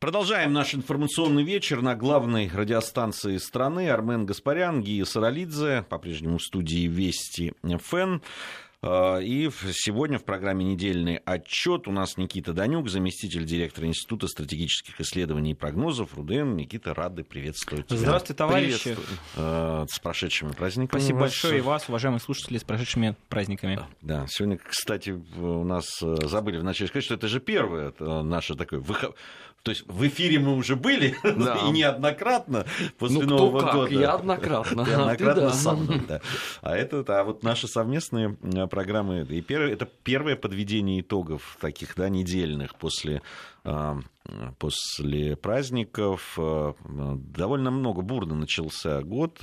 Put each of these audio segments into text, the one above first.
Продолжаем наш информационный вечер на главной радиостанции страны. Армен Гаспарян, Гия Саралидзе, по-прежнему в студии Вести ФН. А, и сегодня в программе «Недельный отчет» у нас Никита Данюк, заместитель директора Института стратегических исследований и прогнозов РУДН. Никита, рады приветствовать тебя. Здравствуйте, товарищи. А, с прошедшими праздниками. Спасибо большое и вас, уважаемые слушатели, с прошедшими праздниками. Да, сегодня, кстати, у нас э, забыли вначале сказать, что это же первое наше такое выход то есть в эфире мы уже были да. и неоднократно после ну, Нового как? года. Я однократно. Неоднократно со мной, да. А это, а вот наши совместные э, программы, и первое, это первое подведение итогов таких, да, недельных после а, после праздников. А, довольно много бурно начался год.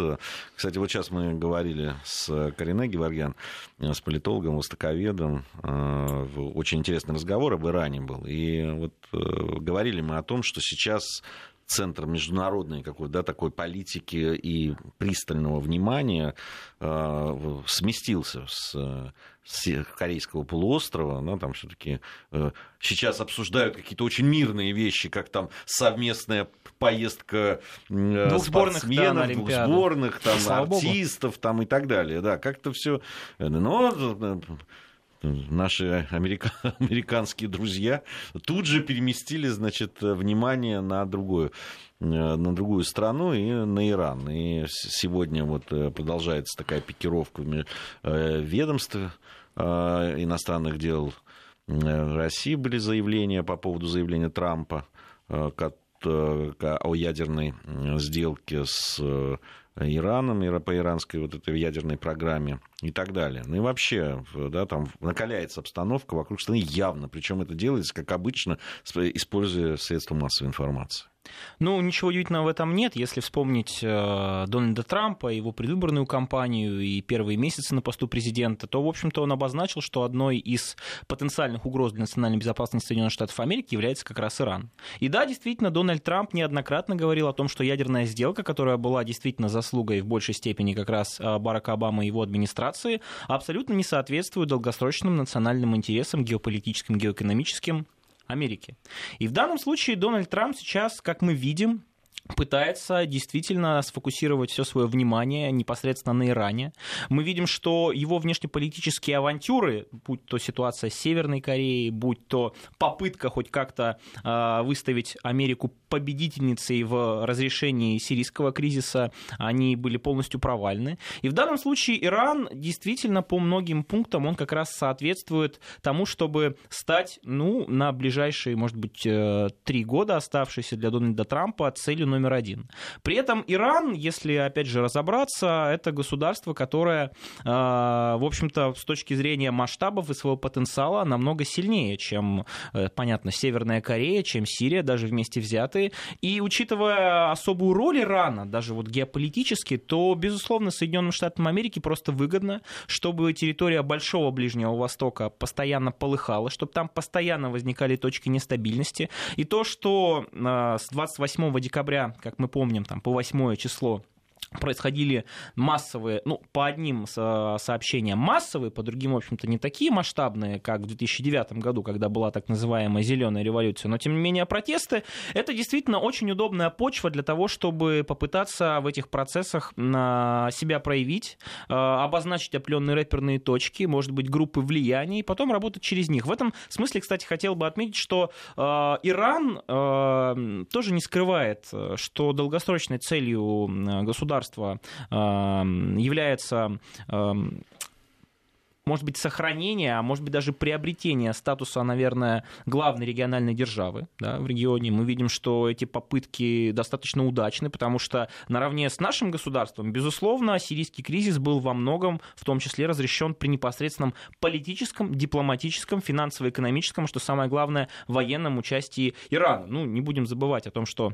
Кстати, вот сейчас мы говорили с Кариной Геворгян, с политологом, востоковедом. А, очень интересный разговор об Иране был. И вот э, говорили мы о том, что сейчас центр международной какой да, такой политики и пристального внимания э, сместился с, с Корейского полуострова. Да, там все-таки э, сейчас обсуждают какие-то очень мирные вещи, как там совместная поездка э, двух спортсменов, да, двух сборных, там, артистов там, и так далее. Да, как-то все. Но э, наши америка... американские друзья тут же переместили, значит, внимание на другую э, на другую страну и на Иран. И сегодня вот э, продолжается такая пикировка э, ведомств иностранных дел России были заявления по поводу заявления Трампа о ядерной сделке с Ираном, по иранской вот этой ядерной программе и так далее. Ну и вообще, да, там накаляется обстановка вокруг страны явно, причем это делается, как обычно, используя средства массовой информации. Ну, ничего удивительного в этом нет. Если вспомнить э, Дональда Трампа, его предвыборную кампанию и первые месяцы на посту президента, то, в общем-то, он обозначил, что одной из потенциальных угроз для национальной безопасности Соединенных Штатов Америки является как раз Иран. И да, действительно, Дональд Трамп неоднократно говорил о том, что ядерная сделка, которая была действительно заслугой в большей степени как раз э, Барака Обамы и его администрации, абсолютно не соответствует долгосрочным национальным интересам, геополитическим, геоэкономическим Америки. И в данном случае Дональд Трамп сейчас, как мы видим, пытается действительно сфокусировать все свое внимание непосредственно на Иране. Мы видим, что его внешнеполитические авантюры, будь то ситуация с Северной Кореей, будь то попытка хоть как-то э, выставить Америку победительницей в разрешении сирийского кризиса, они были полностью провальны. И в данном случае Иран действительно по многим пунктам он как раз соответствует тому, чтобы стать, ну, на ближайшие, может быть, э, три года оставшиеся для Дональда Трампа целью номер один. При этом Иран, если опять же разобраться, это государство, которое, э, в общем-то, с точки зрения масштабов и своего потенциала намного сильнее, чем, э, понятно, Северная Корея, чем Сирия, даже вместе взятые. И учитывая особую роль Ирана, даже вот геополитически, то, безусловно, Соединенным Штатам Америки просто выгодно, чтобы территория Большого Ближнего Востока постоянно полыхала, чтобы там постоянно возникали точки нестабильности. И то, что э, с 28 декабря как мы помним, там, по 8 число происходили массовые, ну, по одним сообщениям массовые, по другим, в общем-то, не такие масштабные, как в 2009 году, когда была так называемая зеленая революция, но, тем не менее, протесты — это действительно очень удобная почва для того, чтобы попытаться в этих процессах себя проявить, э, обозначить определенные рэперные точки, может быть, группы влияния, и потом работать через них. В этом смысле, кстати, хотел бы отметить, что э, Иран э, тоже не скрывает, что долгосрочной целью государства государства является может быть, сохранение, а может быть, даже приобретение статуса, наверное, главной региональной державы да, в регионе. Мы видим, что эти попытки достаточно удачны, потому что наравне с нашим государством, безусловно, сирийский кризис был во многом, в том числе, разрешен при непосредственном политическом, дипломатическом, финансово-экономическом, что самое главное, военном участии Ирана. Ну, не будем забывать о том, что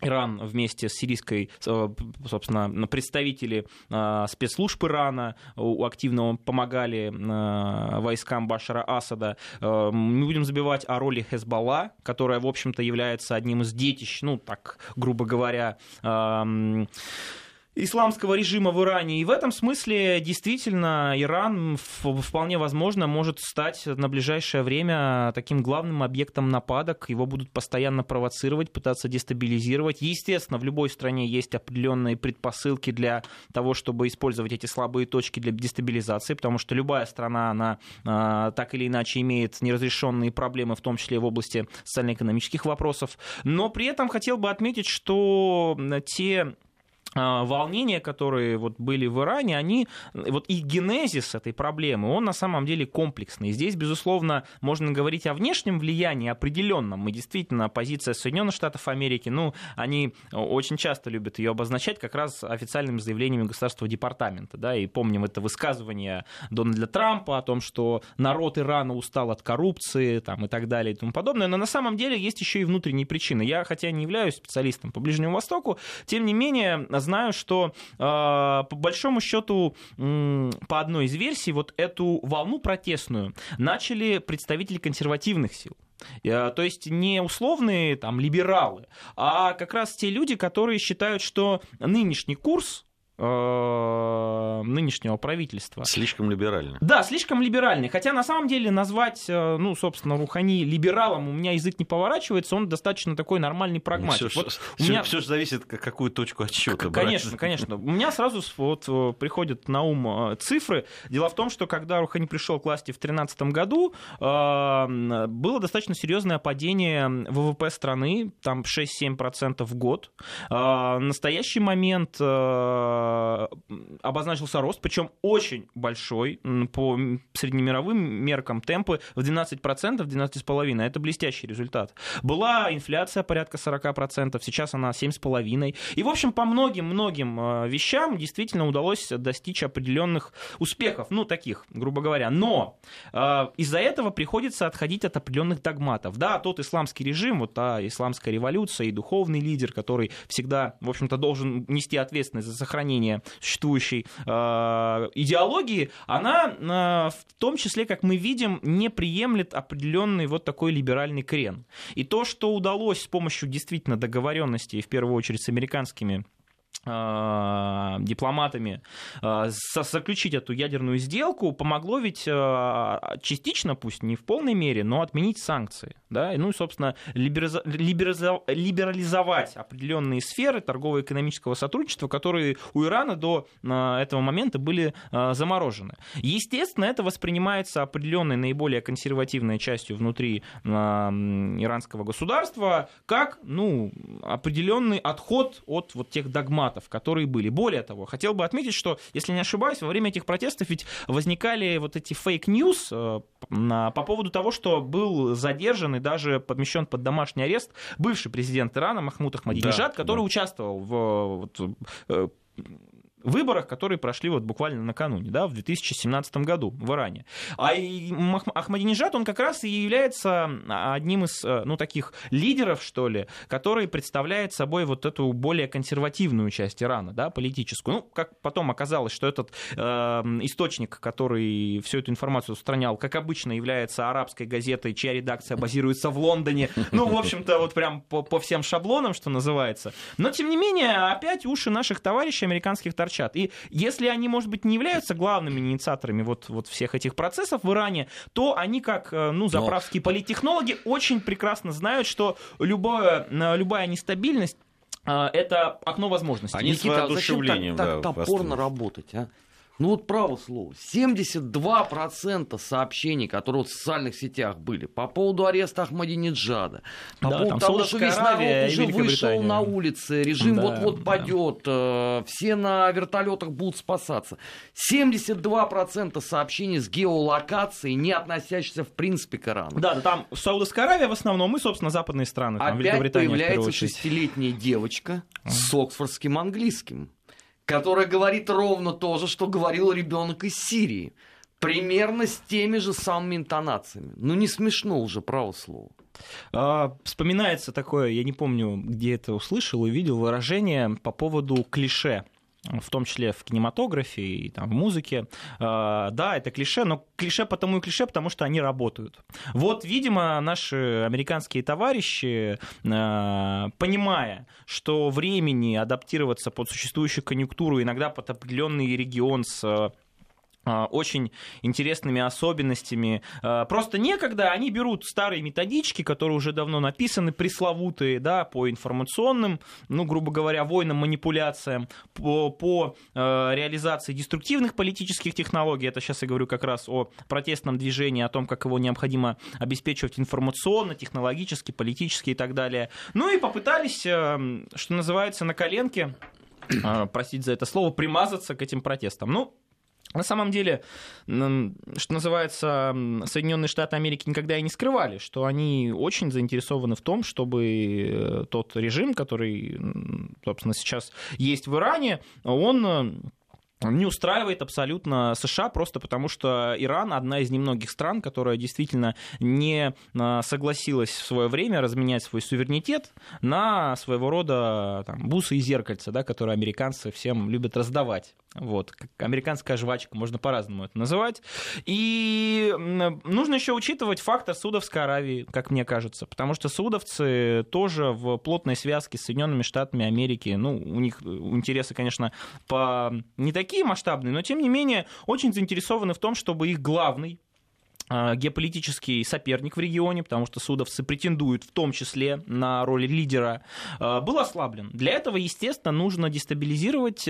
Иран вместе с сирийской, э, собственно, представители э, спецслужб Ирана активно помогали э, войскам Башара Асада. Мы будем забивать о роли Хезбалла, которая, в общем-то, является одним из детищ, ну, так, грубо говоря, исламского режима в Иране. И в этом смысле действительно Иран вполне возможно может стать на ближайшее время таким главным объектом нападок. Его будут постоянно провоцировать, пытаться дестабилизировать. Естественно, в любой стране есть определенные предпосылки для того, чтобы использовать эти слабые точки для дестабилизации, потому что любая страна, она а, так или иначе имеет неразрешенные проблемы, в том числе в области социально-экономических вопросов. Но при этом хотел бы отметить, что те волнения, которые вот были в Иране, они, вот их генезис этой проблемы, он на самом деле комплексный. Здесь, безусловно, можно говорить о внешнем влиянии определенном. И действительно, позиция Соединенных Штатов Америки, ну, они очень часто любят ее обозначать как раз официальными заявлениями государственного департамента. Да, и помним это высказывание Дональда Трампа о том, что народ Ирана устал от коррупции там, и так далее и тому подобное. Но на самом деле есть еще и внутренние причины. Я, хотя не являюсь специалистом по Ближнему Востоку, тем не менее, знаю, что э, по большому счету по одной из версий вот эту волну протестную начали представители консервативных сил. Э, то есть не условные там либералы, а как раз те люди, которые считают, что нынешний курс нынешнего правительства. Слишком либеральный. Да, слишком либеральный. Хотя на самом деле назвать, э, ну, собственно, Рухани либералом у меня язык не поворачивается, он достаточно такой нормальный прагматик. Все, вот все, меня... все же зависит, какую точку отсчета Конечно, брать. конечно. У меня сразу вот э, приходят на ум цифры. Дело в том, что когда Рухани пришел к власти в 2013 году, было достаточно серьезное падение ВВП страны, там 6-7% в год. В настоящий момент Э, обозначился рост, причем очень большой по среднемировым меркам темпы в 12%, 12,5%. Это блестящий результат. Была инфляция порядка 40%, сейчас она 7,5%. И, в общем, по многим-многим э, вещам действительно удалось достичь определенных успехов, ну, таких, грубо говоря. Но э, из-за этого приходится отходить от определенных догматов. Да, тот исламский режим, вот та исламская революция и духовный лидер, который всегда, в общем-то, должен нести ответственность за сохранение сохранения существующей э, идеологии, она э, в том числе, как мы видим, не приемлет определенный вот такой либеральный крен. И то, что удалось с помощью действительно договоренности, в первую очередь с американскими Э, дипломатами э, заключить эту ядерную сделку помогло ведь э, частично, пусть не в полной мере, но отменить санкции. Да? Ну и, собственно, либерализовать определенные сферы торгово-экономического сотрудничества, которые у Ирана до этого момента были заморожены. Естественно, это воспринимается определенной наиболее консервативной частью внутри иранского государства как ну, определенный отход от вот тех догматов, которые были. Более того, хотел бы отметить, что, если не ошибаюсь, во время этих протестов ведь возникали вот эти fake news э, по поводу того, что был задержан даже помещен под домашний арест бывший президент Ирана Махмуд Ахмадинежад, да, который да. участвовал в вот, э, выборах, которые прошли вот буквально накануне, да, в 2017 году в Иране. А Ахмадинежад, он как раз и является одним из, э, ну, таких лидеров, что ли, который представляет собой вот эту более консервативную часть Ирана, да, политическую. Ну, как потом оказалось, что этот э, источник, который всю эту информацию устранял, как обычно, является арабской газетой, чья редакция базируется в Лондоне. Ну, в общем-то, вот прям по, по всем шаблонам, что называется. Но, тем не менее, опять уши наших товарищей американских торчат торчат. И если они, может быть, не являются главными инициаторами вот, вот всех этих процессов в Иране, то они, как э, ну, заправские Но... политтехнологи, очень прекрасно знают, что любое, э, любая нестабильность э, это окно возможностей. Они Никита, а зачем так, так да, топорно работать, а? Ну вот право слово, 72% сообщений, которые в социальных сетях были по поводу ареста Ахмадинеджада, по да, поводу того, что весь народ уже вышел на улицы, режим да, вот-вот да. падет, э, все на вертолетах будут спасаться. 72% сообщений с геолокацией, не относящихся в принципе к Ирану. Да, да там Саудовская Аравия в основном, и, собственно, западные страны. Там, Опять появляется шестилетняя девочка с оксфордским английским которая говорит ровно то же, что говорил ребенок из Сирии. Примерно с теми же самыми интонациями. Ну не смешно уже, право слово. А, вспоминается такое, я не помню, где это услышал, увидел выражение по поводу клише в том числе в кинематографе и там, в музыке. Да, это клише, но клише потому и клише, потому что они работают. Вот, видимо, наши американские товарищи, понимая, что времени адаптироваться под существующую конъюнктуру, иногда под определенный регион с а, очень интересными особенностями. А, просто некогда они берут старые методички, которые уже давно написаны, пресловутые, да, по информационным, ну, грубо говоря, войнам, манипуляциям, по, по э, реализации деструктивных политических технологий. Это сейчас я говорю как раз о протестном движении, о том, как его необходимо обеспечивать информационно, технологически, политически и так далее. Ну и попытались, что называется, на коленке, простите за это слово, примазаться к этим протестам. Ну, на самом деле, что называется, Соединенные Штаты Америки никогда и не скрывали, что они очень заинтересованы в том, чтобы э, тот режим, который, собственно, сейчас есть в Иране, он не устраивает абсолютно США просто потому, что Иран одна из немногих стран, которая действительно не а, согласилась в свое время разменять свой суверенитет на своего рода там, бусы и зеркальца, да, которые американцы всем любят раздавать. Вот, американская жвачка, можно по-разному это называть. И нужно еще учитывать фактор Саудовской Аравии, как мне кажется, потому что саудовцы тоже в плотной связке с Соединенными Штатами Америки, ну, у них интересы, конечно, по не такие масштабные, но тем не менее очень заинтересованы в том, чтобы их главный а, геополитический соперник в регионе, потому что судовцы претендуют в том числе на роль лидера, а, был ослаблен. Для этого, естественно, нужно дестабилизировать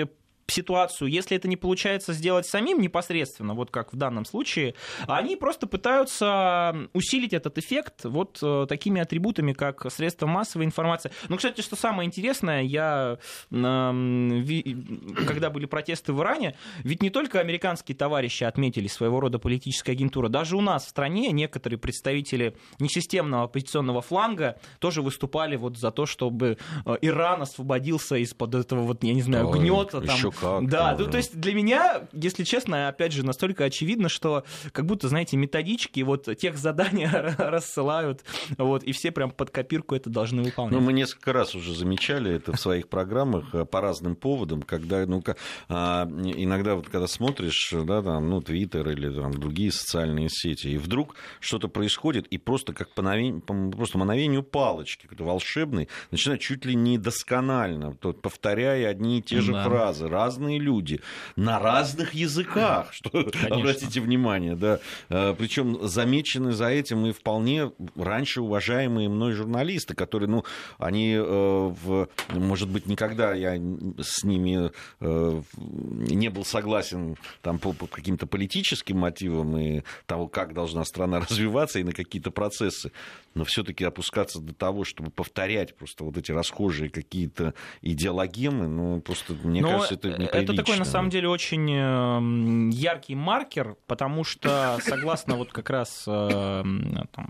ситуацию, если это не получается сделать самим непосредственно, вот как в данном случае, они просто пытаются усилить этот эффект вот э, такими атрибутами, как средства массовой информации. Ну, кстати, что самое интересное, я, когда были протесты в Иране, ведь не только американские товарищи отметили своего рода политическая агентура, даже у нас в стране некоторые представители несистемного оппозиционного фланга тоже выступали вот за то, чтобы э, Иран освободился из-под этого вот, я не знаю, гнета там, как. Да, ну, то есть для меня, если честно, опять же, настолько очевидно, что как будто, знаете, методички, вот тех задания рассылают, вот, и все прям под копирку это должны выполнять. Ну, мы несколько раз уже замечали это в своих программах э, по разным поводам, когда, ну, а, иногда вот когда смотришь, да, там, ну, Твиттер или там другие социальные сети, и вдруг что-то происходит, и просто как по, новень... просто мановению палочки, какой-то волшебный, начинает чуть ли не досконально, повторяя одни и те же да. фразы, разные люди на разных языках, что, Конечно. обратите внимание, да. Э, Причем замечены за этим и вполне раньше уважаемые мной журналисты, которые, ну, они, э, в, может быть, никогда я с ними э, не был согласен там, по, по каким-то политическим мотивам и того, как должна страна развиваться и на какие-то процессы, но все-таки опускаться до того, чтобы повторять просто вот эти расхожие какие-то идеологемы, ну, просто, мне но кажется, это неприлично. Это такой, на самом деле, очень эм, яркий маркер, потому что, согласно вот как раз эм, там,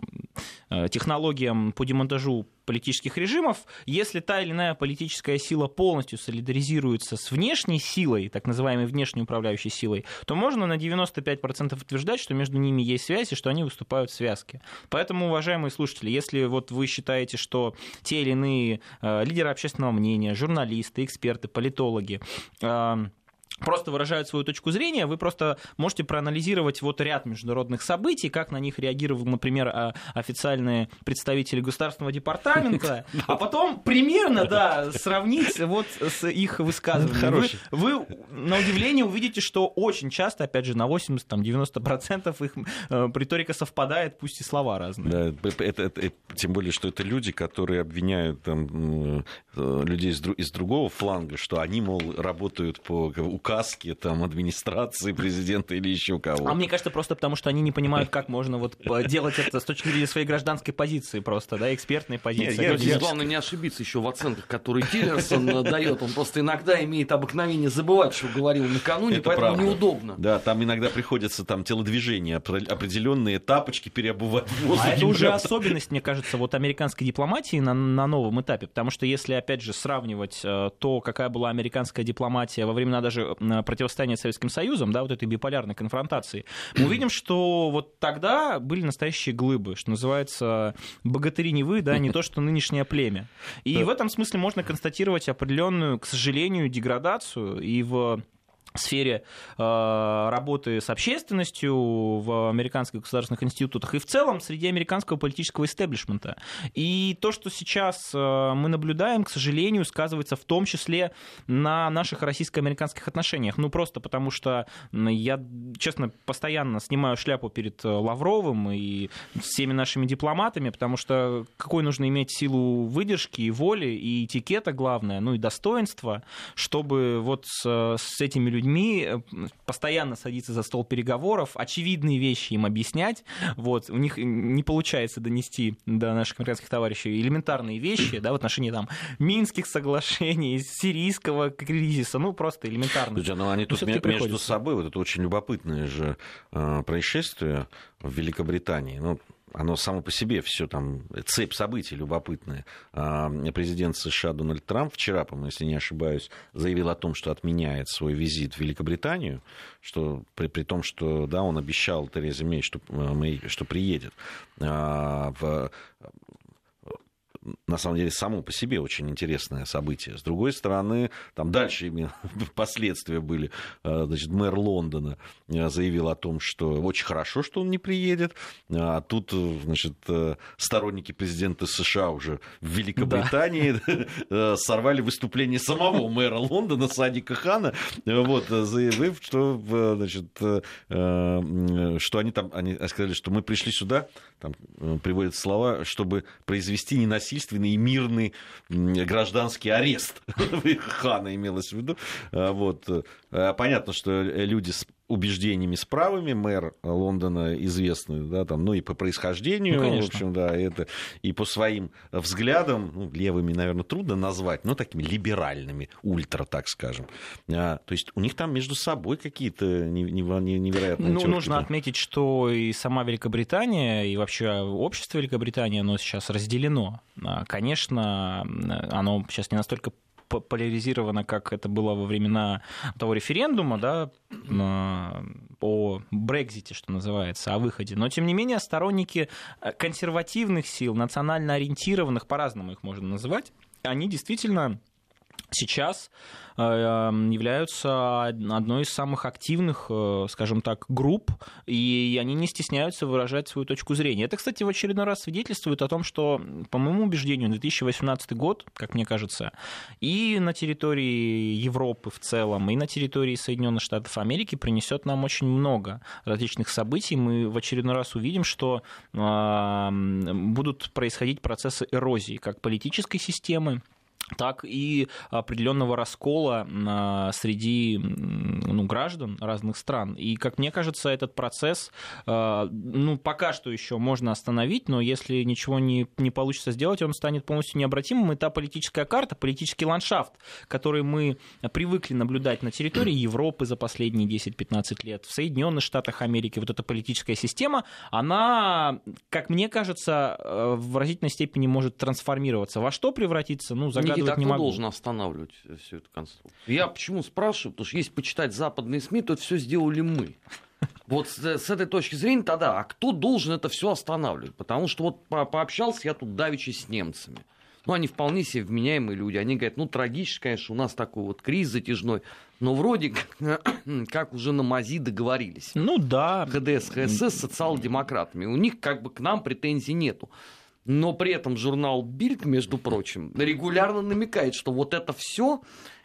э, технологиям по демонтажу политических режимов, если та или иная политическая сила полностью солидаризируется с внешней силой, так называемой внешней управляющей силой, то можно на 95% утверждать, что между ними есть связь и что они выступают в связке. Поэтому, уважаемые слушатели, если вот вы считаете, что те или иные э, лидеры общественного мнения, журналисты, эксперты, политологи, э, просто выражают свою точку зрения, вы просто можете проанализировать вот ряд международных событий, как на них реагировали, например, а, официальные представители Государственного департамента, а потом примерно, да, сравнить вот с их высказываниями. Вы, вы, на удивление, увидите, что очень часто, опять же, на 80-90% их э, риторика совпадает, пусть и слова разные. Да, это, это, тем более, что это люди, которые обвиняют там, э, людей из, из другого фланга, что они, мол, работают по указке там, администрации президента или еще кого. А мне кажется, просто потому, что они не понимают, как можно вот делать это с точки зрения своей гражданской позиции просто, да, экспертной позиции. Нет, я, главное не ошибиться еще в оценках, которые Тиллерсон дает. Он просто иногда имеет обыкновение забывать, что говорил накануне, это поэтому правда. неудобно. Да, там иногда приходится там телодвижения, определенные тапочки переобувать. А это уже особенность, мне кажется, вот американской дипломатии на, на новом этапе, потому что если, опять же, сравнивать э, то, какая была американская дипломатия во времена даже противостояния с Советским Союзом, да, вот этой биполярной конфронтации, мы увидим, что вот тогда были настоящие глыбы, что называется, богатыри не вы, да, не то, что нынешнее племя. И в этом смысле можно констатировать определенную, к сожалению, деградацию и в сфере э, работы с общественностью в американских государственных институтах и в целом среди американского политического истеблишмента. И то, что сейчас э, мы наблюдаем, к сожалению, сказывается в том числе на наших российско-американских отношениях. Ну, просто потому что я, честно, постоянно снимаю шляпу перед Лавровым и всеми нашими дипломатами, потому что какой нужно иметь силу выдержки и воли, и этикета, главное, ну и достоинства, чтобы вот с, с этими людьми людьми, э, постоянно садиться за стол переговоров, очевидные вещи им объяснять. Вот, у них не получается донести до наших американских товарищей элементарные вещи да, в отношении там, Минских соглашений, сирийского кризиса, ну просто элементарно. Слушай, ну они тут между приходится. собой, вот это очень любопытное же э, происшествие в Великобритании. Ну, оно само по себе все там, цепь событий любопытная. А, президент США Дональд Трамп вчера, по-моему, если не ошибаюсь, заявил о том, что отменяет свой визит в Великобританию, что при, при том, что да, он обещал Терезе Мей, что, Мэй, что приедет а, в на самом деле, само по себе очень интересное событие. С другой стороны, там дальше именно последствия были. А, значит, мэр Лондона а, заявил о том, что очень хорошо, что он не приедет. А тут, значит, сторонники президента США уже в Великобритании да. сорвали выступление самого мэра Лондона, Садика Хана, вот, заявив, что, значит, что они там, они сказали, что мы пришли сюда, там приводят слова, чтобы произвести ненасильственное насильственный и мирный гражданский арест. Хана имелось в виду. А, вот. А, понятно, что люди с убеждениями с правыми, мэр Лондона известный, да, там, ну и по происхождению, ну, в общем, да, это, и по своим взглядам, ну, левыми, наверное, трудно назвать, но такими либеральными, ультра, так скажем. А, то есть у них там между собой какие-то невероятные Ну, нужно отметить, что и сама Великобритания, и вообще общество Великобритании, оно сейчас разделено. А, конечно, оно сейчас не настолько поляризировано, как это было во времена того референдума, да, о Брекзите, что называется, о выходе. Но, тем не менее, сторонники э, консервативных сил, национально ориентированных, по-разному их можно называть, они действительно сейчас э, эм, являются одной из самых активных, э, скажем так, групп, и они не стесняются выражать свою точку зрения. Это, кстати, в очередной раз свидетельствует о том, что, по моему убеждению, 2018 год, как мне кажется, и на территории Европы в целом, и на территории Соединенных Штатов Америки принесет нам очень много различных событий. Мы в очередной раз увидим, что эм, будут происходить процессы эрозии как политической системы, так и определенного раскола а, среди ну, граждан разных стран. И, как мне кажется, этот процесс, а, ну, пока что еще можно остановить, но если ничего не, не получится сделать, он станет полностью необратимым. И та политическая карта, политический ландшафт, который мы привыкли наблюдать на территории Европы за последние 10-15 лет, в Соединенных Штатах Америки, вот эта политическая система, она, как мне кажется, э, в выразительной степени может трансформироваться. Во что превратиться, ну, загадывать Никита, не могу. должен останавливать всю эту конструкцию? Я почему спрашиваю? Потому что если почитать западные СМИ, то это все сделали мы. Вот с, с этой точки зрения тогда, а кто должен это все останавливать? Потому что вот по пообщался я тут давеча с немцами. Ну, они вполне себе вменяемые люди. Они говорят, ну, трагически, конечно, у нас такой вот кризис затяжной, но вроде как, как уже на МАЗИ договорились. Ну, да. ХДС, ХСС с социал-демократами. У них как бы к нам претензий нету. Но при этом журнал Бильд, между прочим, регулярно намекает, что вот это все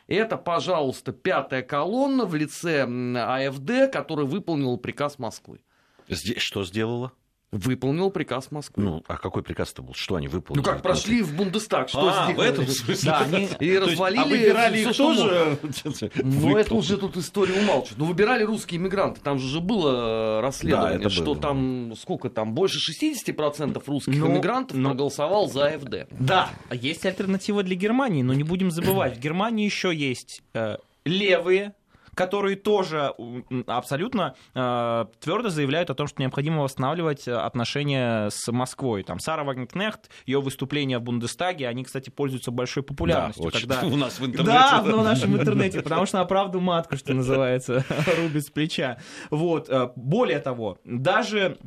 это, пожалуйста, пятая колонна в лице АФД, который выполнил приказ Москвы. Что сделала? Выполнил приказ Москвы. Ну, а какой приказ-то был? Что они выполнили? Ну как, прошли в Бундестаг, что а, сделали? в этом смысле? Да, они... И развалили... А выбирали их тоже? Ну, это уже тут история умалчивает. Ну, выбирали русские иммигранты. Там же было э, расследование, да, что было. там, сколько там, больше 60% русских ну, иммигрантов ну, проголосовал за АФД. Да, а есть альтернатива для Германии, но не будем забывать, в Германии еще есть э, левые которые тоже абсолютно э, твердо заявляют о том, что необходимо восстанавливать отношения с Москвой. Там Сара Вагнкнехт, ее выступления в Бундестаге, они, кстати, пользуются большой популярностью. Да, когда... у нас в интернете. Да, в нашем интернете, потому что на правду матку, что называется, рубит с плеча. Вот. Э, более того, даже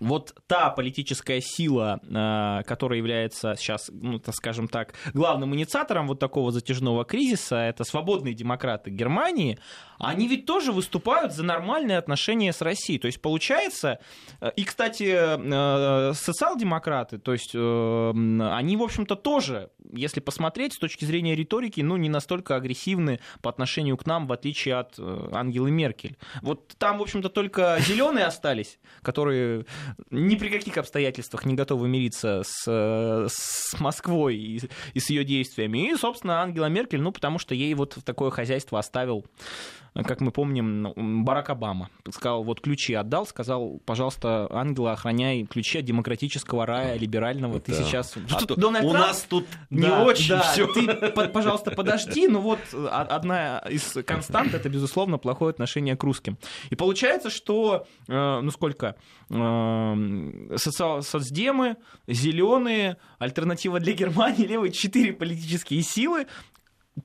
вот та политическая сила, э, которая является сейчас, ну, так скажем так, главным инициатором вот такого затяжного кризиса, это свободные демократы Германии, они ведь тоже выступают за нормальные отношения с Россией. То есть получается, э, и, кстати, э, социал-демократы, то есть они, в общем-то, тоже, если посмотреть с точки зрения риторики, ну, не настолько агрессивны по отношению к нам, в отличие от Ангелы Меркель. Вот там, в общем-то, только зеленые остались, которые ни при каких обстоятельствах не готовы мириться с, с Москвой и, и с ее действиями. И, собственно, Ангела Меркель, ну, потому что ей вот такое хозяйство оставил как мы помним, ну, Барак Обама сказал, вот ключи отдал, сказал, пожалуйста, Ангела, охраняй ключи от демократического рая либерального. Ты да. сейчас... А тут, Дональд у Трамп... нас тут не да, очень да, все. Ты, пожалуйста, подожди. Ну вот одна из констант это, безусловно, плохое отношение к русским. И получается, что, э, ну сколько, э, социал, соцдемы, зеленые, альтернатива для Германии, левые, четыре политические силы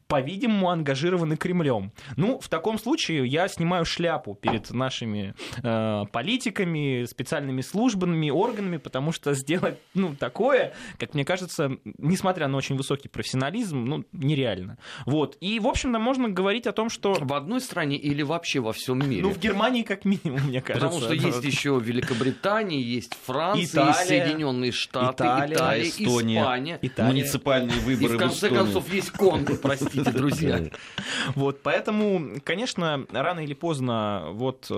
по-видимому, ангажированы Кремлем. Ну, в таком случае я снимаю шляпу перед нашими э, политиками, специальными службами, органами, потому что сделать, ну, такое, как мне кажется, несмотря на очень высокий профессионализм, ну, нереально. Вот. И, в общем-то, можно говорить о том, что... В одной стране или вообще во всем мире? Ну, в Германии как минимум, мне кажется. Потому что есть еще Великобритания, есть Франция, Италия, есть Соединенные Штаты, Италия, Италия Эстония, Испания. Италия. Муниципальные выборы И в конце в концов есть Конго, простите простите, друзья. Вот, поэтому, конечно, рано или поздно вот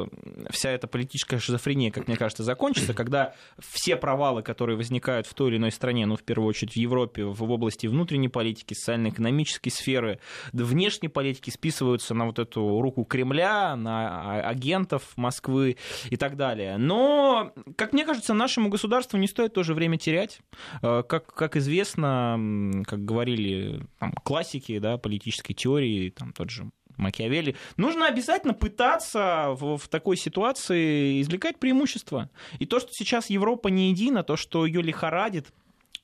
вся эта политическая шизофрения, как мне кажется, закончится, когда все провалы, которые возникают в той или иной стране, ну, в первую очередь в Европе, в области внутренней политики, социально-экономической сферы, внешней политики списываются на вот эту руку Кремля, на агентов Москвы и так далее. Но, как мне кажется, нашему государству не стоит тоже время терять. Э, как, как известно, как говорили там, классики, да, политической теории, там тот же Макиавелли, нужно обязательно пытаться в, в такой ситуации извлекать преимущества. И то, что сейчас Европа не едина, то, что ее лихорадит,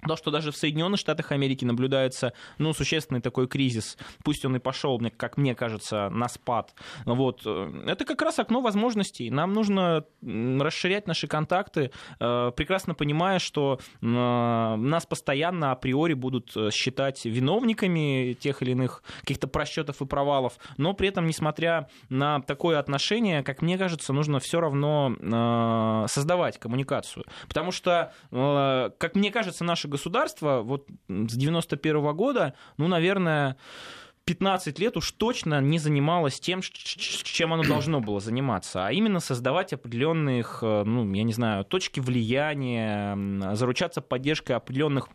то, что даже в Соединенных Штатах Америки наблюдается ну, существенный такой кризис, пусть он и пошел, как мне кажется, на спад, вот, э, это как раз окно возможностей. Нам нужно расширять наши контакты, э, прекрасно понимая, что э, нас постоянно априори будут считать виновниками тех или иных каких-то просчетов и провалов, но при этом, несмотря на такое отношение, как мне кажется, нужно все равно создавать коммуникацию. Потому что, как мне кажется, наши государство вот с 91 -го года, ну, наверное, 15 лет уж точно не занималось тем, чем оно должно было заниматься, а именно создавать определенных, э, ну, я не знаю, точки влияния, заручаться поддержкой определенных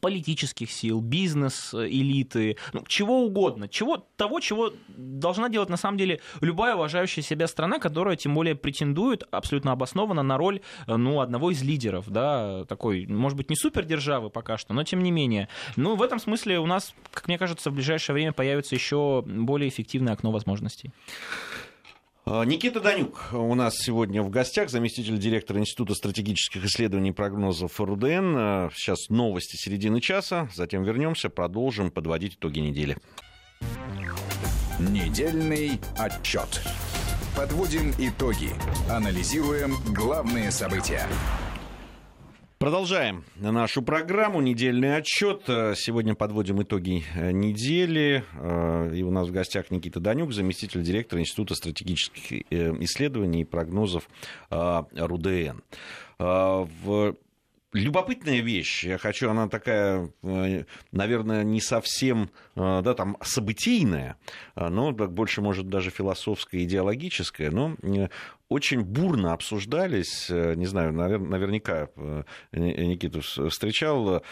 политических сил, бизнес-элиты, ну, чего угодно, чего, того, чего должна делать на самом деле любая уважающая себя страна, которая тем более претендует абсолютно обоснованно на роль ну, одного из лидеров, да, такой, может быть, не супердержавы пока что, но тем не менее. Ну, в этом смысле у нас, как мне кажется, в ближайшее время появится еще более эффективное окно возможностей. А, Никита Данюк у нас сегодня в гостях, заместитель директора Института стратегических исследований и прогнозов РУДН. А, сейчас новости середины часа, затем вернемся, продолжим подводить итоги недели. Недельный отчет. Подводим итоги. Анализируем главные события. Продолжаем нашу программу «Недельный отчет». Сегодня подводим итоги э, недели. Э, и у нас в гостях Никита Данюк, заместитель директора Института стратегических э, исследований и прогнозов РУДН. Любопытная вещь. Я хочу, она такая, наверное, не совсем да, там, событийная, но больше, может, даже философская, идеологическая. Но очень бурно обсуждались, не знаю, наверняка Никиту встречал,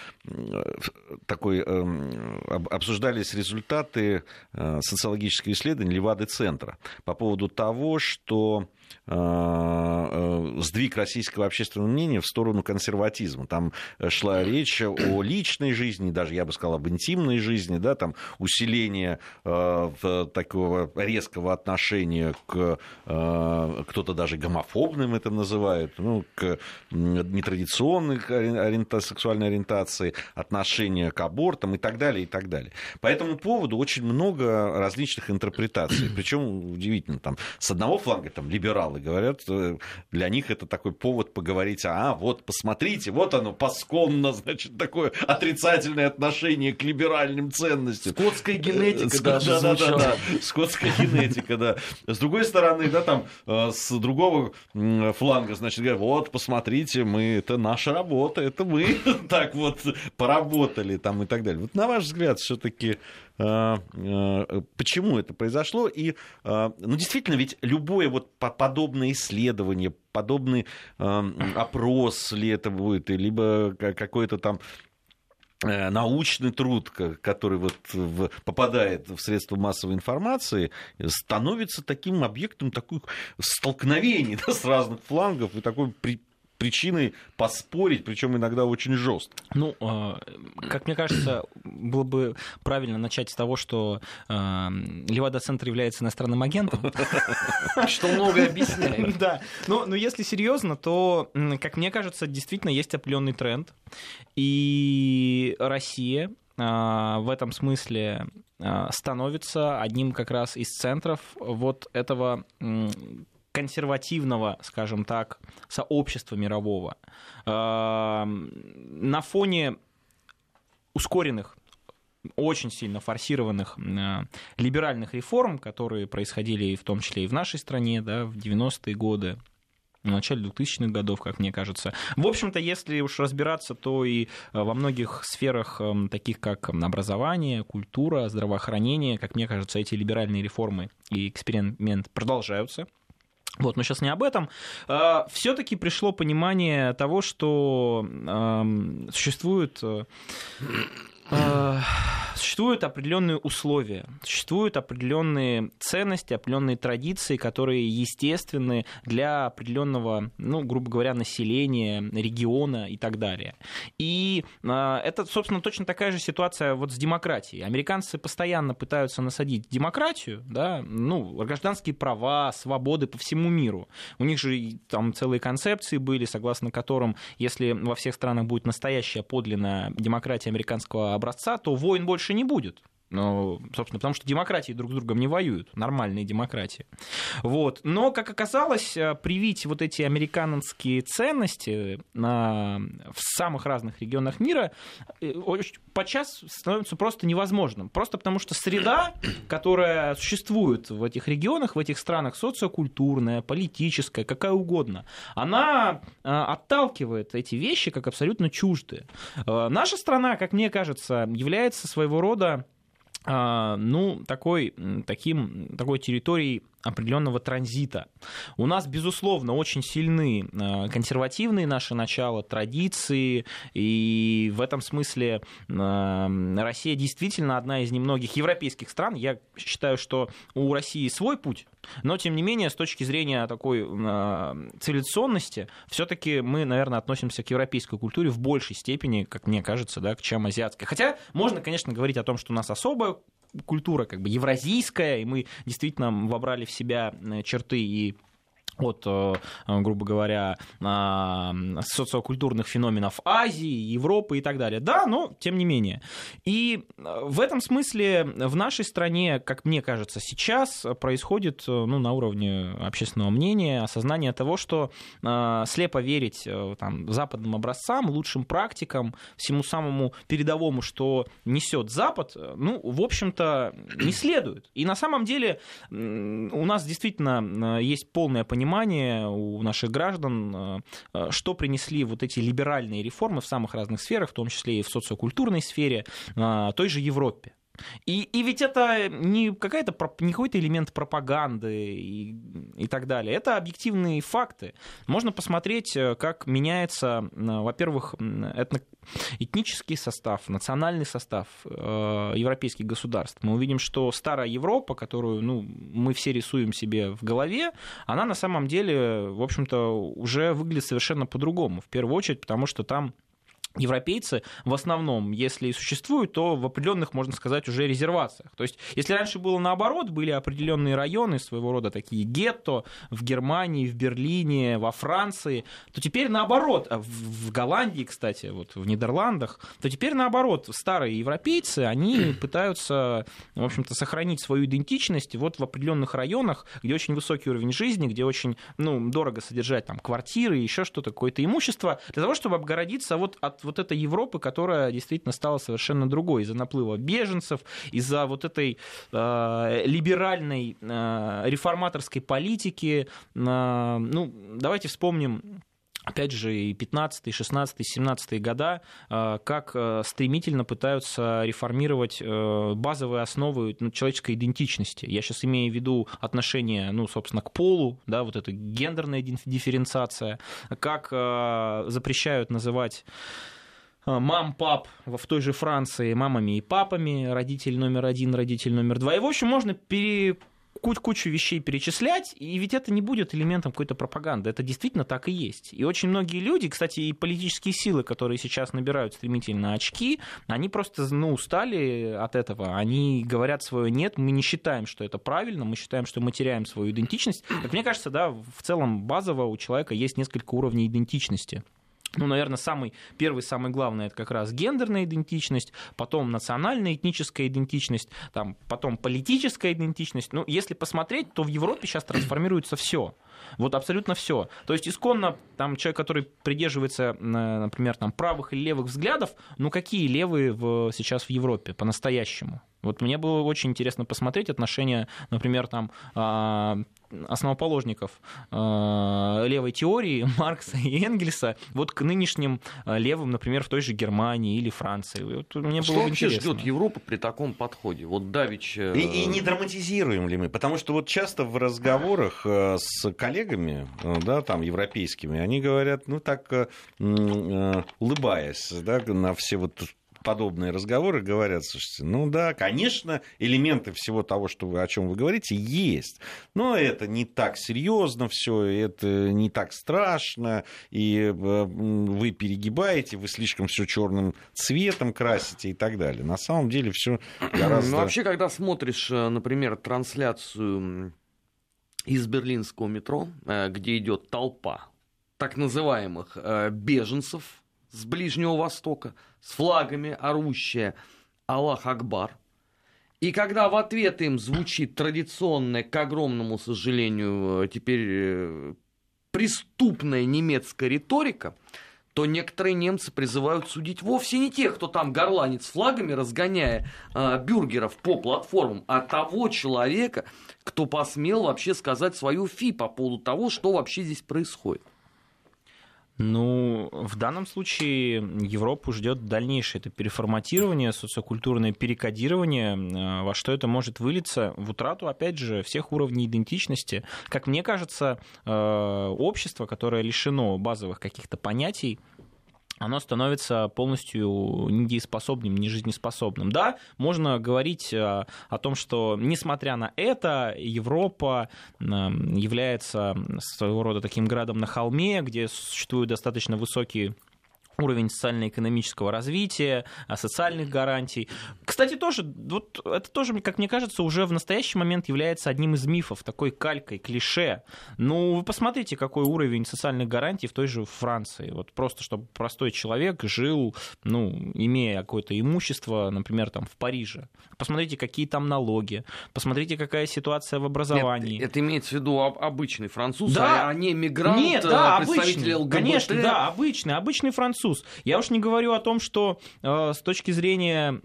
такой, обсуждались результаты социологического исследования Левады-центра по поводу того, что Э, э, сдвиг российского общественного мнения в сторону консерватизма. Там шла речь о личной жизни, даже я бы сказал об интимной жизни, да, там усиление э, такого резкого отношения к кто-то даже гомофобным это называет, ну, к нетрадиционной ориента, сексуальной ориентации, отношения к абортам и так далее, и так далее. По этому поводу очень много различных интерпретаций. Причем удивительно, там, с одного фланга там, либералы либералы говорят, для них это такой повод поговорить, а вот посмотрите, вот оно, посконно, значит, такое отрицательное отношение к либеральным ценностям. Скотская генетика да, даже да, да, да, скотская генетика, да. С другой стороны, да, там, э, с другого фланга, значит, говорят, вот, посмотрите, мы, это наша работа, это мы так вот поработали там и так далее. Вот на ваш взгляд, все-таки почему это произошло. И, а, ну, действительно, ведь любое вот подобное исследование, подобный опрос ли это будет, либо какой-то там э, научный труд, который вот попадает в средства массовой информации, становится таким объектом такой столкновений да, с разных флангов и такой причиной поспорить, причем иногда очень жестко. Ну, а, как мне кажется, было бы правильно начать с того, что а, Левада-центр является иностранным агентом. Что многое объясняет. Да. Но, но если серьезно, то, как мне кажется, действительно есть определенный тренд. И Россия а, в этом смысле становится одним как раз из центров вот этого консервативного, скажем так, сообщества мирового. На фоне ускоренных очень сильно форсированных э, либеральных реформ, которые происходили в том числе и в нашей стране да, в 90-е годы, в начале 2000-х годов, как мне кажется. В общем-то, если уж разбираться, то и э, во многих сферах, эм, таких как образование, культура, здравоохранение, как мне кажется, эти либеральные реформы и эксперимент продолжаются. Вот, но сейчас не об этом. А, Все-таки пришло понимание того, что существует э, существуют определенные условия, существуют определенные ценности, определенные традиции, которые естественны для определенного, ну, грубо говоря, населения, региона и так далее. И э, это, собственно, точно такая же ситуация вот с демократией. Американцы постоянно пытаются насадить демократию, да, ну, гражданские права, свободы по всему миру. У них же там целые концепции были, согласно которым, если во всех странах будет настоящая подлинная демократия американского образца, то войн больше не будет. Ну, собственно, потому что демократии друг с другом не воюют, нормальные демократии. Вот. Но, как оказалось, э, привить вот эти американские ценности на... в самых разных регионах мира э, подчас становится просто невозможным. Просто потому что среда, которая существует в этих регионах, в этих странах, социокультурная, политическая, какая угодно, она э, отталкивает эти вещи как абсолютно чуждые. Наша страна, как мне кажется, является своего рода ну, такой, таким, такой территорией определенного транзита. У нас, безусловно, очень сильны а, консервативные наши начала, традиции, и в этом смысле а, Россия действительно одна из немногих европейских стран. Я считаю, что у России свой путь, но, тем не менее, с точки зрения такой цивилизационности, все-таки мы, наверное, относимся к европейской культуре в большей степени, как мне кажется, да, чем азиатской. Хотя можно, конечно, говорить о том, что у нас особая культура как бы евразийская, и мы действительно вобрали в себя э, черты и от, э, грубо говоря, социокультурных феноменов Азии, Европы и так далее. Да, но тем не менее. И э, в этом смысле в нашей стране, как мне кажется, сейчас происходит ну, на уровне общественного мнения осознание того, что э, слепо верить там, западным образцам, лучшим практикам, всему самому передовому, что несет Запад, ну, в общем-то, не следует. И на самом деле у нас действительно есть полное понимание понимание у наших граждан, э, что принесли вот эти либеральные реформы в самых разных сферах, в том числе и в социокультурной сфере, э, той же Европе. И, и ведь это не, какая-то, не какой-то элемент пропаганды и, и так далее. Это объективные факты. Можно посмотреть, э, как меняется, во-первых, этно, этнический состав, национальный состав э, европейских государств. Мы увидим, что старая Европа, которую ну, мы все рисуем себе в голове, она на самом деле, в общем-то, уже выглядит совершенно по-другому. В первую очередь, потому что там европейцы в основном, если и существуют, то в определенных, можно сказать, уже резервациях. То есть, если раньше было наоборот, были определенные районы, своего рода такие гетто в Германии, в Берлине, во Франции, то теперь наоборот, а в Голландии, кстати, вот в Нидерландах, то теперь наоборот, старые европейцы, они пытаются, в общем-то, сохранить свою идентичность вот в определенных районах, где очень высокий уровень жизни, где очень, ну, дорого содержать там квартиры, еще что-то, какое-то имущество, для того, чтобы обгородиться вот от вот этой Европы, которая действительно стала совершенно другой из-за наплыва беженцев, из-за вот этой э, либеральной э, реформаторской политики. Э, ну, давайте вспомним опять же, и 15, 16, 17 года, э, как э, стремительно пытаются реформировать э, базовые основы ну, человеческой идентичности. Я сейчас имею в виду отношение, ну, собственно, к полу, да, вот эта гендерная дифференциация, как запрещают называть мам, пап в той же Франции мамами и папами, родитель номер один, родитель номер два. И, в общем, можно пере кучу вещей перечислять, и ведь это не будет элементом какой-то пропаганды. Это действительно так и есть. И очень многие люди, кстати, и политические силы, которые сейчас набирают стремительно очки, они просто ну, устали от этого. Они говорят свое «нет», мы не считаем, что это правильно, мы считаем, что мы теряем свою идентичность. Как мне кажется, да, в целом базово у человека есть несколько уровней идентичности. Ну, наверное, самый первый, самый главный это как раз гендерная идентичность, потом национальная этническая идентичность, там, потом политическая идентичность. Ну, если посмотреть, то в Европе сейчас трансформируется все. Вот абсолютно все. То есть исконно там человек, который придерживается, например, там, правых или левых взглядов, ну какие левые в, сейчас в Европе по-настоящему? Вот мне было очень интересно посмотреть отношения, например, там а, основоположников э, левой теории Маркса и Энгельса вот к нынешним э, левым, например, в той же Германии или Франции. Вот мне Что было вообще интересно. ждет Европа при таком подходе? Вот Давич... И, и не драматизируем ли мы? Потому что вот часто в разговорах э, с коллегами, да, там, европейскими, они говорят, ну, так, улыбаясь, да, на все вот подобные разговоры говорят, слушайте, ну да, конечно, элементы всего того, что вы, о чем вы говорите, есть, но это не так серьезно все, это не так страшно, и э, вы перегибаете, вы слишком все черным цветом красите и так далее. На самом деле все гораздо... Ну, вообще, когда смотришь, э, например, трансляцию из берлинского метро, э, где идет толпа так называемых беженцев, с Ближнего Востока, с флагами орущая «Аллах Акбар». И когда в ответ им звучит традиционная, к огромному сожалению, э, теперь э, преступная немецкая риторика, то некоторые немцы призывают судить вовсе не тех, кто там горланит с флагами, разгоняя э, бюргеров по платформам, а того человека, кто посмел вообще сказать свою фи по поводу того, что вообще здесь происходит. Ну, в данном случае Европу ждет дальнейшее это переформатирование, социокультурное перекодирование, э, во что это может вылиться в утрату, опять же, всех уровней идентичности. Как мне кажется, э, общество, которое лишено базовых каких-то понятий, оно становится полностью недееспособным, нежизнеспособным. Да, можно говорить э, о том, что, несмотря на это, Европа является своего рода таким градом на холме, где существуют достаточно высокие уровень социально-экономического развития, а, социальных гарантий. Кстати, тоже, вот это тоже, как мне кажется, уже в настоящий момент является одним из мифов, такой калькой, клише. Ну, вы посмотрите, какой уровень социальных гарантий в той же Франции. Вот просто, чтобы простой человек жил, ну, имея какое-то имущество, например, там в Париже. Посмотрите, какие там налоги, посмотрите, какая ситуация в образовании. Нет, это имеется в виду обычный француз, да. а не мигрант, Нет, да, обычный, ЛГБТ. Конечно, да, обычный, обычный француз француз. Я уж не говорю о том, что э, с точки зрения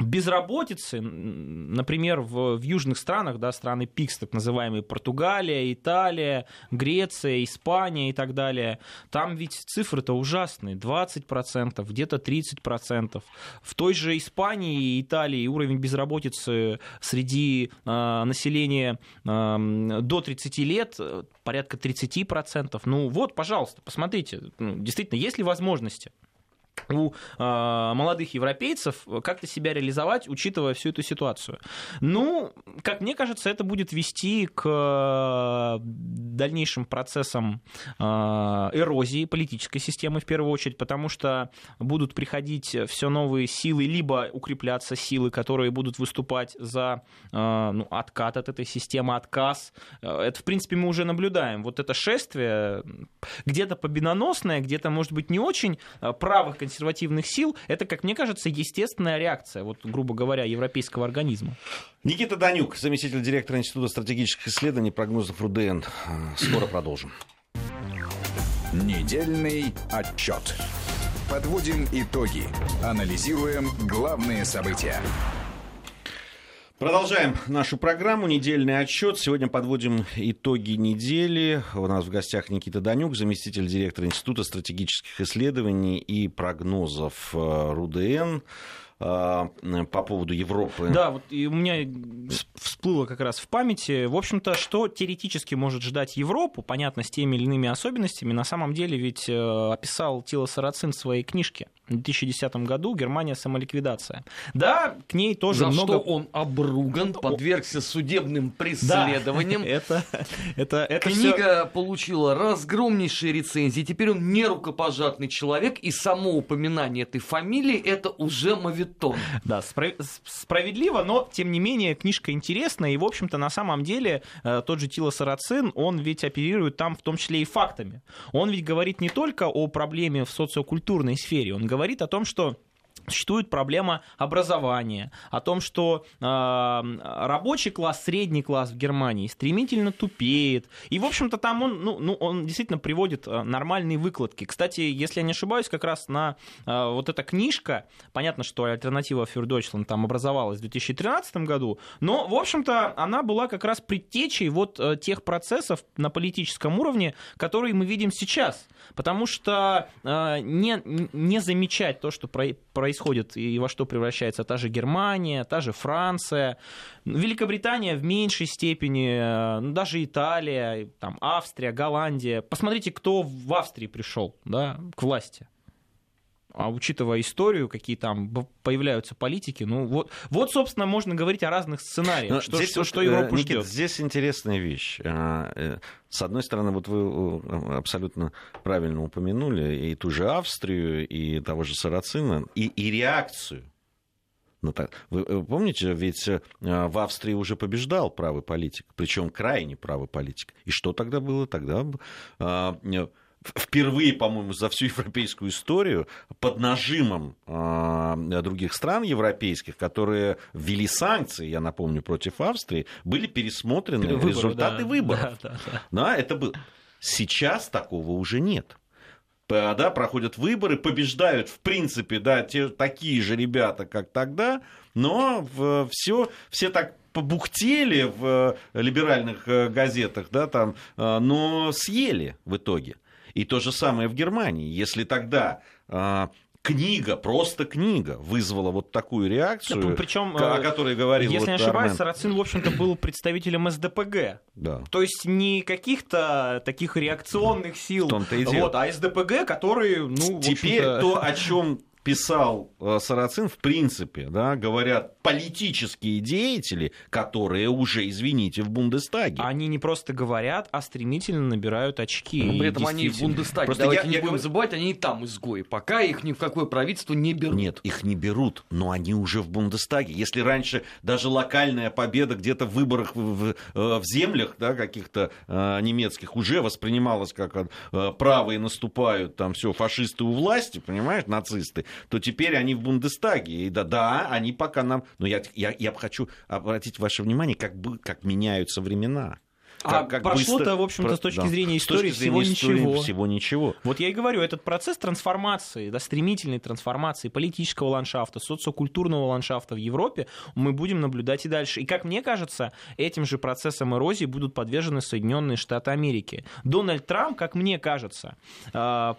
безработицы, например, в, в южных странах, да, страны ПИКС, так называемые Португалия, Италия, Греция, Испания и так далее, там ведь цифры-то ужасные, 20%, где-то 30%. В той же Испании и Италии уровень безработицы среди э, населения э, до 30 лет порядка 30%. Ну вот, пожалуйста, посмотрите, ну, действительно, есть ли возможности? У э, молодых европейцев как-то себя реализовать, учитывая всю эту ситуацию. Ну, как мне кажется, это будет вести к э, дальнейшим процессам э, эрозии политической системы в первую очередь, потому что будут приходить все новые силы, либо укрепляться силы, которые будут выступать за э, ну, откат от этой системы, отказ. Это, в принципе, мы уже наблюдаем. Вот это шествие где-то победоносное, где-то, может быть, не очень правых консервативных сил, это, как мне кажется, естественная реакция, вот, грубо говоря, европейского организма. Никита Данюк, заместитель директора Института стратегических исследований прогнозов РУДН. Скоро продолжим. Недельный отчет. Подводим итоги. Анализируем главные события. Продолжаем нашу программу «Недельный отчет». Сегодня подводим итоги недели. У нас в гостях Никита Данюк, заместитель директора Института стратегических исследований и прогнозов э, РУДН. А, по поводу Европы. Да, вот и у меня всплыло как раз в памяти, в общем-то, что теоретически может ждать Европу, понятно, с теми или иными особенностями, на самом деле ведь э, описал Тила Сарацин в своей книжке в 2010 году «Германия. Самоликвидация». Да, к ней тоже За много... что он обруган, подвергся судебным преследованиям. Да, это, это, это Книга все... получила разгромнейшие рецензии, теперь он нерукопожатный человек, и само упоминание этой фамилии – это уже мавитон. Да, справедливо, но, тем не менее, книжка интересная, и, в общем-то, на самом деле, э, тот же Тила Сарацин, он ведь оперирует там в том числе и фактами. Он ведь говорит не только о проблеме в социокультурной сфере, он говорит о том, что Существует проблема образования, о том, что э, рабочий класс, средний класс в Германии стремительно тупеет. И, в общем-то, там он, ну, ну, он действительно приводит э, нормальные выкладки. Кстати, если я не ошибаюсь, как раз на э, вот эта книжка, понятно, что альтернатива für там образовалась в 2013 году, но, в общем-то, она была как раз предтечей вот э, тех процессов на политическом уровне, которые мы видим сейчас. Потому что э, не, не замечать то, что происходит происходит и во что превращается та же Германия, та же Франция, Великобритания в меньшей степени, э, ну, даже Италия, там, Австрия, Голландия. Посмотрите, кто в Австрии пришел да, к власти. А учитывая историю, какие там появляются политики, ну вот, вот собственно, можно говорить о разных сценариях, Но что, здесь что, вот, что Европу Никит, ждет. Здесь интересная вещь. А, э, с одной стороны, вот вы абсолютно правильно упомянули и ту же Австрию, и того же Сарацина, и, и реакцию ну, так, вы, вы помните, ведь э, в Австрии уже побеждал правый политик, причем крайне правый политик. И что тогда было? Тогда впервые, по-моему, за всю европейскую историю под нажимом э, других стран европейских, которые ввели санкции, я напомню, против Австрии, были пересмотрены Выборы, результаты да. выборов. Да, да, да. Да, это было. Сейчас такого уже нет да, проходят выборы, побеждают, в принципе, да, те, такие же ребята, как тогда, но все, все так побухтели в либеральных э, газетах, да, там, э, но съели в итоге. И то же самое в Германии. Если тогда а, книга, просто книга вызвала вот такую реакцию, да, причем, о э, которой говорил Если вот не ошибаюсь, Сарацин, в общем-то, был представителем СДПГ. Да. То есть не каких-то таких реакционных сил, вот, а СДПГ, которые, ну, Теперь то, о чем писал э, Сарацин, в принципе, да, говорят политические деятели, которые уже, извините, в Бундестаге. Они не просто говорят, а стремительно набирают очки. Но при этом они в Бундестаге, просто давайте я, не я будем забывать, они и там изгои. Пока их ни в какое правительство не берут. Нет, их не берут, но они уже в Бундестаге. Если раньше даже локальная победа где-то в выборах в, в, э, в землях да, каких-то э, немецких уже воспринималась как э, правые наступают, там все, фашисты у власти, понимаешь, нацисты, то теперь они в Бундестаге. И да, да, они пока нам... Но я, я, я хочу обратить ваше внимание, как, бы, как меняются времена. а как прошло-то, в общем-то, с точки зрения истории, точки зрения всего истории ничего. Всего ничего. Вот я и говорю, этот процесс трансформации, да, стремительной трансформации политического ландшафта, социокультурного ландшафта в Европе мы будем наблюдать и дальше. И, как мне кажется, этим же процессом эрозии будут подвержены Соединенные Штаты Америки. Дональд Трамп, как мне кажется, а,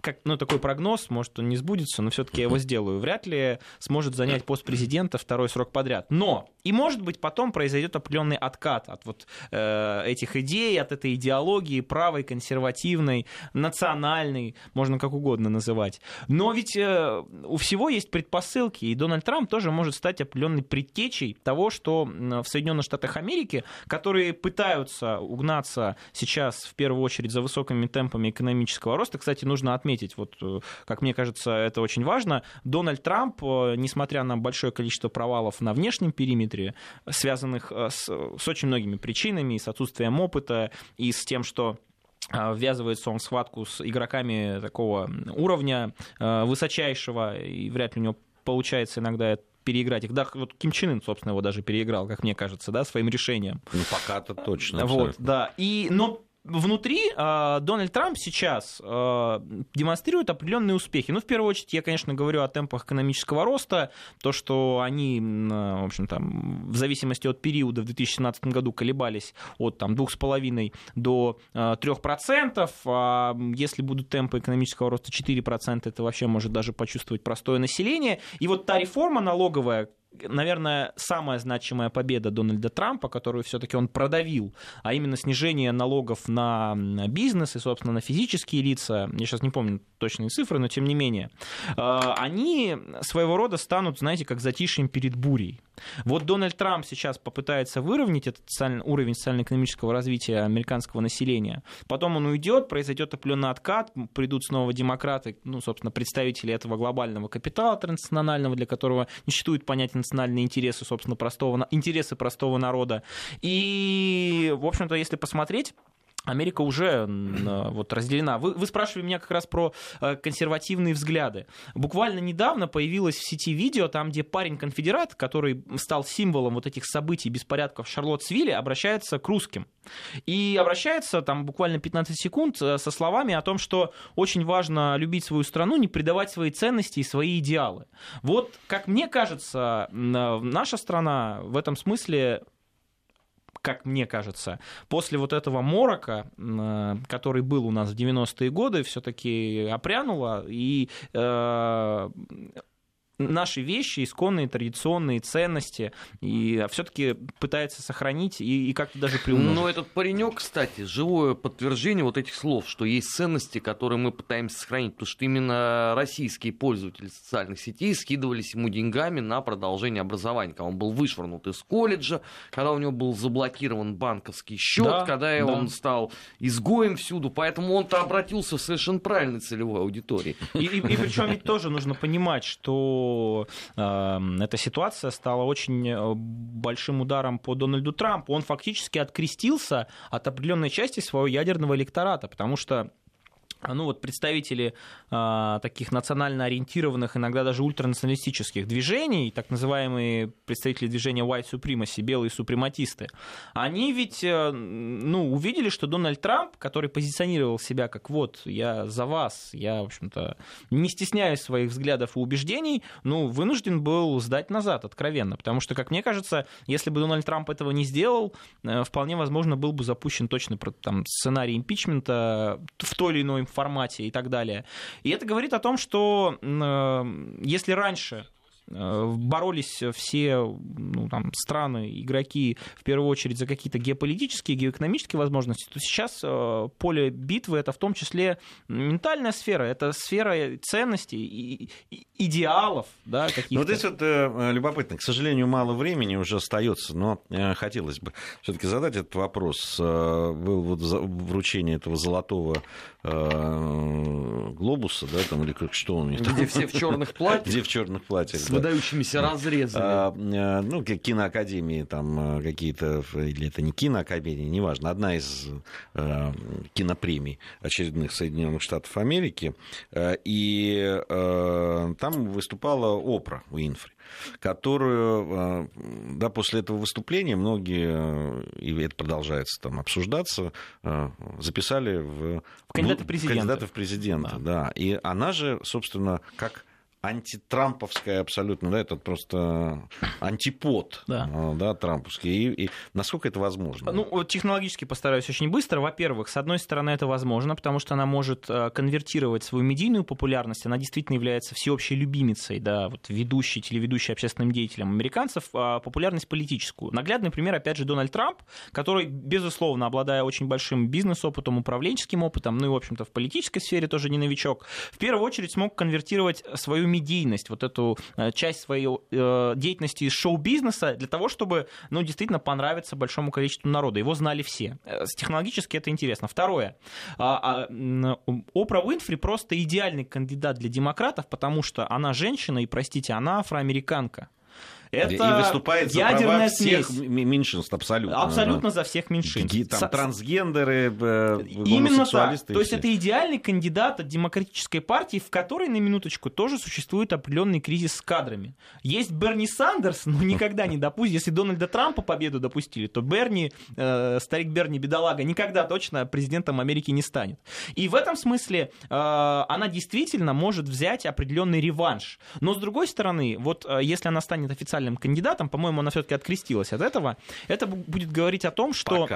как, ну, такой прогноз, может, он не сбудется, но все-таки я его сделаю, вряд ли сможет занять пост президента второй срок подряд. Но и, может быть, потом произойдет определенный откат от вот э, этих идей, от этой идеологии правой, консервативной, национальной, можно как угодно называть. Но ведь э, у всего есть предпосылки, и Дональд Трамп тоже может стать определенной предтечей того, что в Соединенных Штатах Америки, которые пытаются угнаться сейчас в первую очередь за высокими темпами экономического роста, кстати, нужно отметить, отметить, вот, э, как мне кажется, это очень важно, Дональд Трамп, э, несмотря на большое количество провалов на внешнем периметре, связанных э, с, с очень многими причинами, с отсутствием опыта, и с тем, что ввязывается он в схватку с игроками такого уровня высочайшего, и вряд ли у него получается иногда переиграть их. Да, вот Ким Чен Ын, собственно, его даже переиграл, как мне кажется, да, своим решением. Ну, пока-то точно. Вот, да. И, но внутри э, Дональд Трамп сейчас э, демонстрирует определенные успехи. Ну, в первую очередь, я, конечно, говорю о темпах экономического роста, то, что они, э, в общем, там, в зависимости от периода в 2017 году колебались от там, 2,5 до э, 3%, а если будут темпы экономического роста 4%, это вообще может даже почувствовать простое население. И вот та реформа налоговая, наверное, самая значимая победа Дональда Трампа, которую все-таки он продавил, а именно снижение налогов на бизнес и, собственно, на физические лица, я сейчас не помню точные цифры, но тем не менее, э, они своего рода станут, знаете, как затишьем перед бурей. Вот Дональд Трамп сейчас попытается выровнять этот социальный, уровень социально-экономического развития американского населения. Потом он уйдет, произойдет определенный откат, придут снова демократы, ну, собственно, представители этого глобального капитала транснационального, для которого не существует понятия национальные интересы, собственно, простого, интересы простого народа. И, в общем-то, если посмотреть, Америка уже вот, разделена. Вы, вы спрашивали меня как раз про э, консервативные взгляды. Буквально недавно появилось в сети видео, там, где парень-конфедерат, который стал символом вот этих событий, беспорядков в Шарлоттсвилле, обращается к русским. И обращается там буквально 15 секунд э, со словами о том, что очень важно любить свою страну, не предавать свои ценности и свои идеалы. Вот, как мне кажется, наша страна в этом смысле как мне кажется, после вот этого морока, э, который был у нас в 90-е годы, все-таки опрянула, и э, наши вещи, исконные традиционные ценности, и все-таки пытается сохранить и, и как-то даже приумножить. Но этот паренек, кстати, живое подтверждение вот этих слов, что есть ценности, которые мы пытаемся сохранить, потому что именно российские пользователи социальных сетей скидывались ему деньгами на продолжение образования, когда он был вышвырнут из колледжа, когда у него был заблокирован банковский счет, да, когда да. он стал изгоем всюду, поэтому он-то обратился в совершенно правильной целевой аудитории. И, и, и причем ведь тоже нужно понимать, что э, эта ситуация стала очень э, большим ударом по Дональду Трампу. Он фактически открестился от определенной части своего ядерного электората, потому что ну вот представители э, таких национально ориентированных, иногда даже ультранационалистических движений, так называемые представители движения White Supremacy, белые супрематисты, они ведь э, ну, увидели, что Дональд Трамп, который позиционировал себя как вот, я за вас, я, в общем-то, не стесняюсь своих взглядов и убеждений, ну, вынужден был сдать назад откровенно, потому что, как мне кажется, если бы Дональд Трамп этого не сделал, э, вполне возможно был бы запущен точно там, сценарий импичмента в той или иной формате и так далее. И это говорит о том, что э, если раньше боролись все ну, там, страны, игроки, в первую очередь, за какие-то геополитические, геоэкономические возможности, то сейчас э, поле битвы это в том числе ментальная сфера, это сфера ценностей и, идеалов, да, каких-то. Ну, вот здесь вот э, любопытно, к сожалению, мало времени уже остается, но э, хотелось бы все-таки задать этот вопрос. Э, был вот вручение этого золотого э, глобуса, да, там, или как что он Где все в черных платьях. Где в черных платьях, выдающимися разрезами. А, э, ну, киноакадемии там какие-то, или это не киноакадемия, неважно, одна из кинопремий очередных Соединенных Штатов Америки. И там выступала Опра Уинфри которую, да, после этого выступления многие, и это продолжается там обсуждаться, записали в, в кандидаты в президенты. Кандидаты в президенты, да. да. И она же, собственно, как антитрамповская абсолютно, да, это просто антипод, да, а, да трамповский. И, и насколько это возможно? Ну, технологически постараюсь очень быстро. Во-первых, с одной стороны, это возможно, потому что она может э, конвертировать свою медийную популярность, она действительно является всеобщей любимицей, да, вот ведущей, телеведущей общественным деятелем американцев, а популярность политическую. Наглядный пример, опять же, Дональд Трамп, который, безусловно, обладая очень большим бизнес-опытом, управленческим опытом, ну и, в общем-то, в политической сфере тоже не новичок, в первую очередь смог конвертировать свою медийность, вот эту э, часть своей э, деятельности из шоу-бизнеса для того, чтобы, ну, действительно понравиться большому количеству народа. Его знали все. Э, технологически это интересно. Второе. А, а, Опра Уинфри просто идеальный кандидат для демократов, потому что она женщина, и, простите, она афроамериканка. Это и выступает за права всех меньшинств абсолютно. Абсолютно за всех меньшинств. Там, Со... трансгендеры, э, Именно так. То есть это идеальный кандидат от демократической партии, в которой, на минуточку, тоже существует определенный кризис с кадрами. Есть Берни Сандерс, но никогда не допустит. Если Дональда Трампа победу допустили, то Берни, э, старик Берни Бедолага, никогда точно президентом Америки не станет. И в этом смысле э, она действительно может взять определенный реванш. Но с другой стороны, вот э, если она станет официально потенциальным кандидатом, по-моему, она все-таки открестилась от этого, это будет говорить о том, что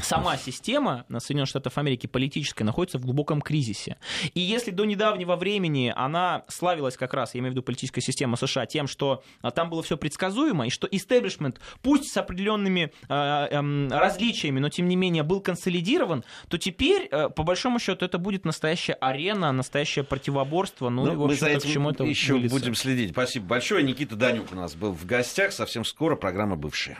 сама система Соединенных Штатов Америки политическая находится в глубоком кризисе. И если до недавнего времени она славилась как раз, я имею в виду политическая система США, тем, что а, там было все предсказуемо, и что истеблишмент, пусть с определенными э, э, различиями, но тем не менее был консолидирован, то теперь, э, по большому счету, это будет настоящая арена, настоящее противоборство. Ну, ну и, в общем-то, к чему это еще выльется. будем следить. Спасибо большое. Никита Данюк у нас был в гостях. Совсем скоро программа «Бывшие».